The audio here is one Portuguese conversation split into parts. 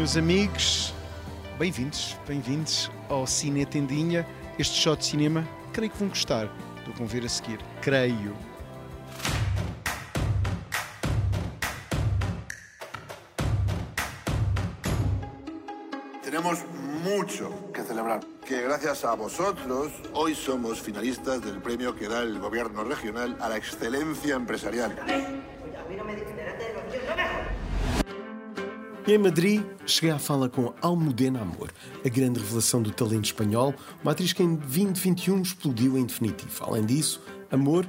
Meus amigos, bem-vindos, bem-vindos ao Cine Tendinha. Este shot de cinema, creio que vão gostar do que vão ver a seguir. Creio. Tenemos mucho que celebrar, que gracias a vosotros hoy somos finalistas del premio que da el gobierno regional a la excelencia empresarial. Em Madrid, cheguei à fala com Almudena Amor, a grande revelação do talento espanhol, uma atriz que em 2021 explodiu em definitivo. Além disso, Amor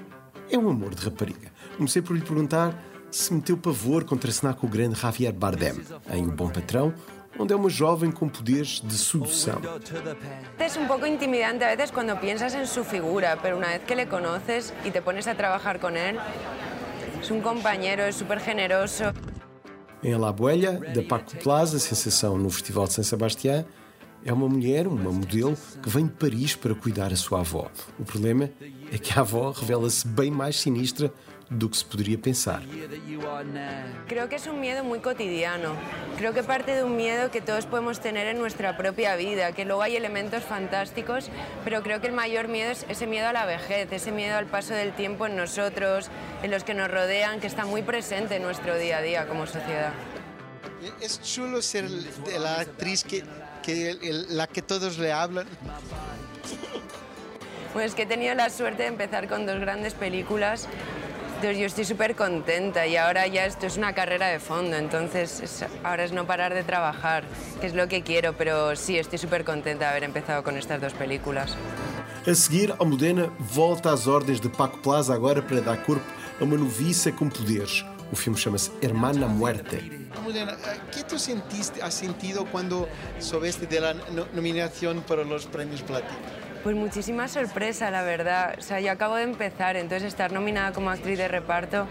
é um amor de rapariga. Comecei por lhe perguntar se meteu pavor contra cenar com o grande Javier Bardem, em O Bom Patrão, onde é uma jovem com poderes de sedução. Es un poco intimidante a veces cuando piensas en su figura, pero una vez que le conoces y te pones a trabajar con él, es un compañero, es súper generoso. Em La Abuela, da Paco Plaza, sensação no Festival de San Sebastián, é uma mulher, uma modelo, que vem de Paris para cuidar a sua avó. O problema é que a avó revela-se bem mais sinistra do que se poderia pensar. Creo que es un miedo muy cotidiano. Creo que parte de un miedo que todos podemos tener en nuestra propia vida, que luego hay elementos fantásticos, pero creo que el mayor miedo es ese miedo a la vejez, ese miedo al paso del tiempo en nosotros, en los que nos rodean, que está muy presente en nuestro día a día como sociedad. Es chulo ser la actriz que, que el- el- la que todos le hablan. Pues que he tenido la suerte de empezar con dos grandes películas. Entonces yo estoy súper contenta y ahora ya esto es una carrera de fondo, entonces es- ahora es no parar de trabajar, que es lo que quiero, pero sí, estoy súper contenta de haber empezado con estas dos películas. A seguir, Almudena volta às ordens de Paco Plaza agora para dar corpo a uma noviça com poderes. O filme chama-se Hermana Muerte. Almudena, ¿qué tú sentiste, has sentido cuando sobeste de la no- nominación para los premios Platino? Pues muchísima sorpresa, la verdad. O sea, yo acabo de empezar, entonces estar nominada como actriz de reparto,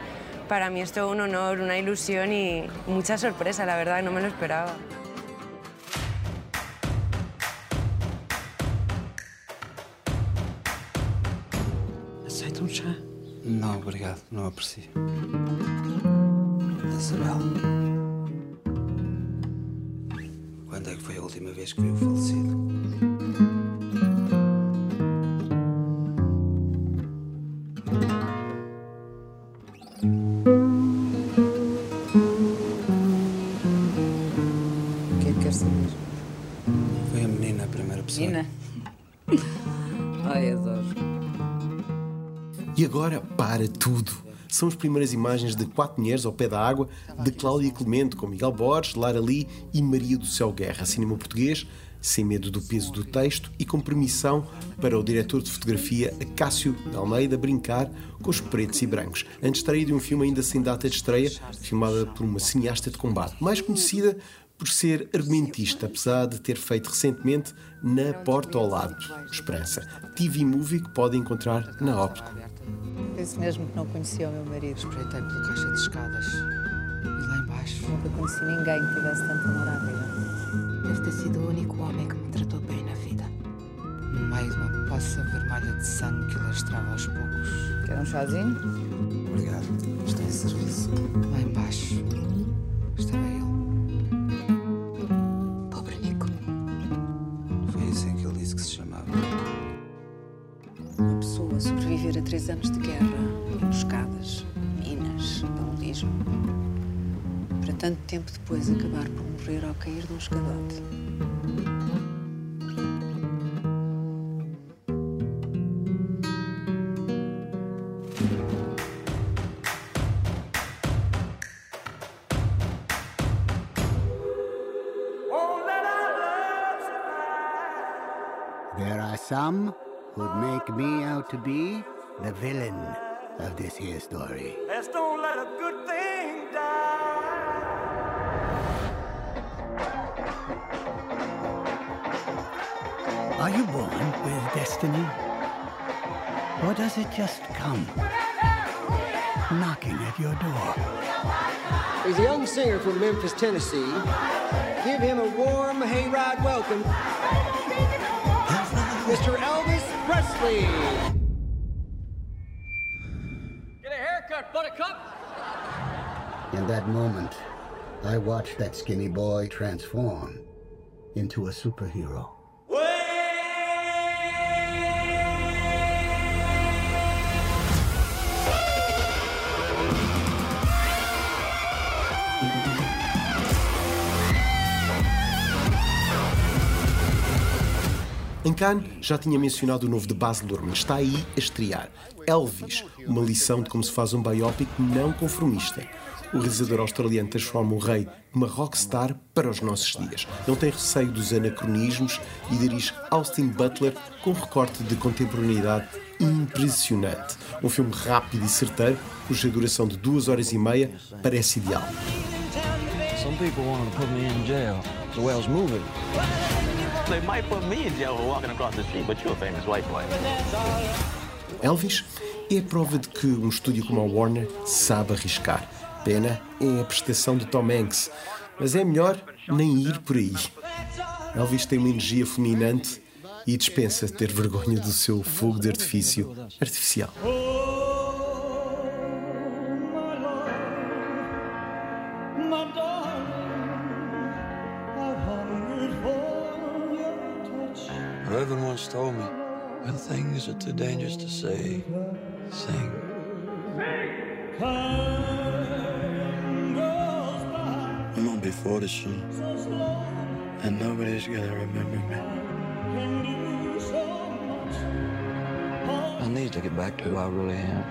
para mí es todo un honor, una ilusión y mucha sorpresa, la verdad, no me lo esperaba. Aceita um chá? Não, obrigado. Não aprecio. Isabel. Quando é que foi a última vez que viu o falecido? Nina? Ai, adoro. E agora para tudo. São as primeiras imagens de quatro mulheres ao pé da água de Cláudia Clemente, com Miguel Borges, Lara Lee e Maria do Céu Guerra. Cinema português, sem medo do peso do texto e com permissão para o diretor de fotografia Cássio de Almeida brincar com os pretos e brancos. Antes estreia de um filme ainda sem data de estreia, filmada por uma cineasta de combate, mais conhecida por ser argumentista, apesar de ter feito recentemente Na Porta ao Lado, Esperança. TV Movie que pode encontrar na Óptico. Penso mesmo que não conhecia o meu marido. Espreitei pela caixa de escadas. E lá embaixo Nunca conheci ninguém que tivesse tanto amor à vida. deve ter sido o único homem que me tratou bem na vida. No meio de uma poça vermelha de sangue que lastrava aos poucos. Quer um chazinho? Obrigado. Estou em serviço. Lá embaixo sobreviver a três anos de guerra, emboscadas, minas, terrorismo. Para tanto tempo depois acabar por morrer ao cair de um escadote. There are some who'd make me out to be the villain of this here story. Let's don't let a good thing die. Are you born with destiny? Or does it just come knocking at your door? He's a young singer from Memphis, Tennessee. Give him a warm hayride welcome. Mr. Elvis Presley. Get a haircut, buttercup. In that moment, I watched that skinny boy transform into a superhero. Em Cannes, já tinha mencionado o novo de Baz Luhrmann. Está aí a estrear. Elvis, uma lição de como se faz um biopic não conformista. O realizador australiano transforma o rei numa rockstar para os nossos dias. Não tem receio dos anacronismos e dirige Austin Butler com um recorte de contemporaneidade impressionante. Um filme rápido e certeiro, cuja duração de duas horas e meia parece ideal. Some people want to put me in jail. The moving. They might put me in jail for walking across the street, but you're a famous white boy. Elvis é a prova de que um estúdio como a Warner sabe arriscar. Pena é a prestação de Tom Hanks, mas é melhor nem ir por aí. Elvis tem uma energia fulminante e dispensa ter vergonha do seu fogo de artifício artificial. Told me, when things are too dangerous to say, sing. I'm on before the sun, and nobody's gonna remember me. I need to get back to who I really am.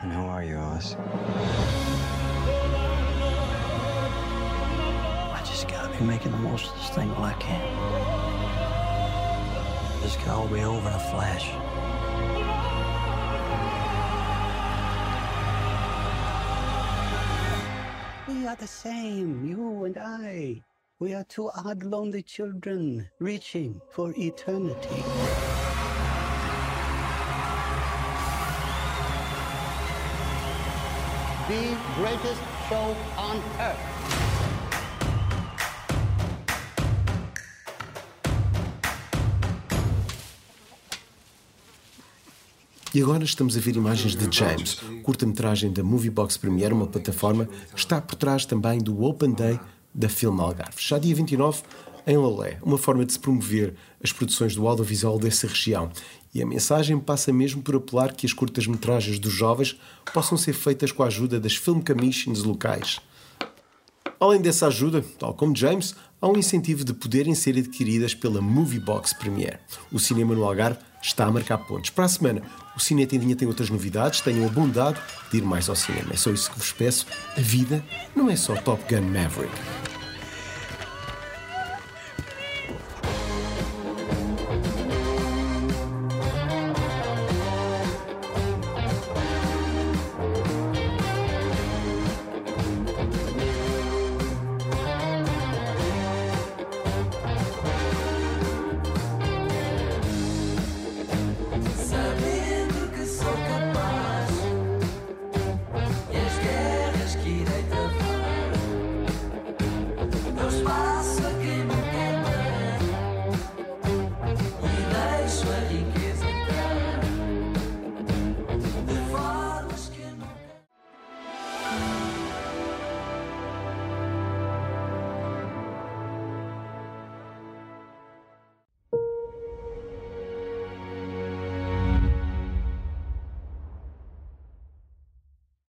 And who are you, Oz? Gotta making the most of this thing while I can. This can all be over in a flash. We are the same, you and I. We are two odd, lonely children reaching for eternity. The greatest show on earth. E agora estamos a ver imagens de James, curta-metragem da Moviebox Premiere, uma plataforma que está por trás também do Open Day da Film Algarve. Já dia 29, em Lolé, uma forma de se promover as produções do audiovisual dessa região. E a mensagem passa mesmo por apelar que as curtas-metragens dos jovens possam ser feitas com a ajuda das film commissions locais. Além dessa ajuda, tal como James, há um incentivo de poderem ser adquiridas pela Moviebox Premiere. O cinema no Algarve está a marcar pontos. Para a semana, o Cine Tendinha tem outras novidades, tenham a bondade de ir mais ao cinema. É só isso que vos peço. A vida não é só Top Gun Maverick.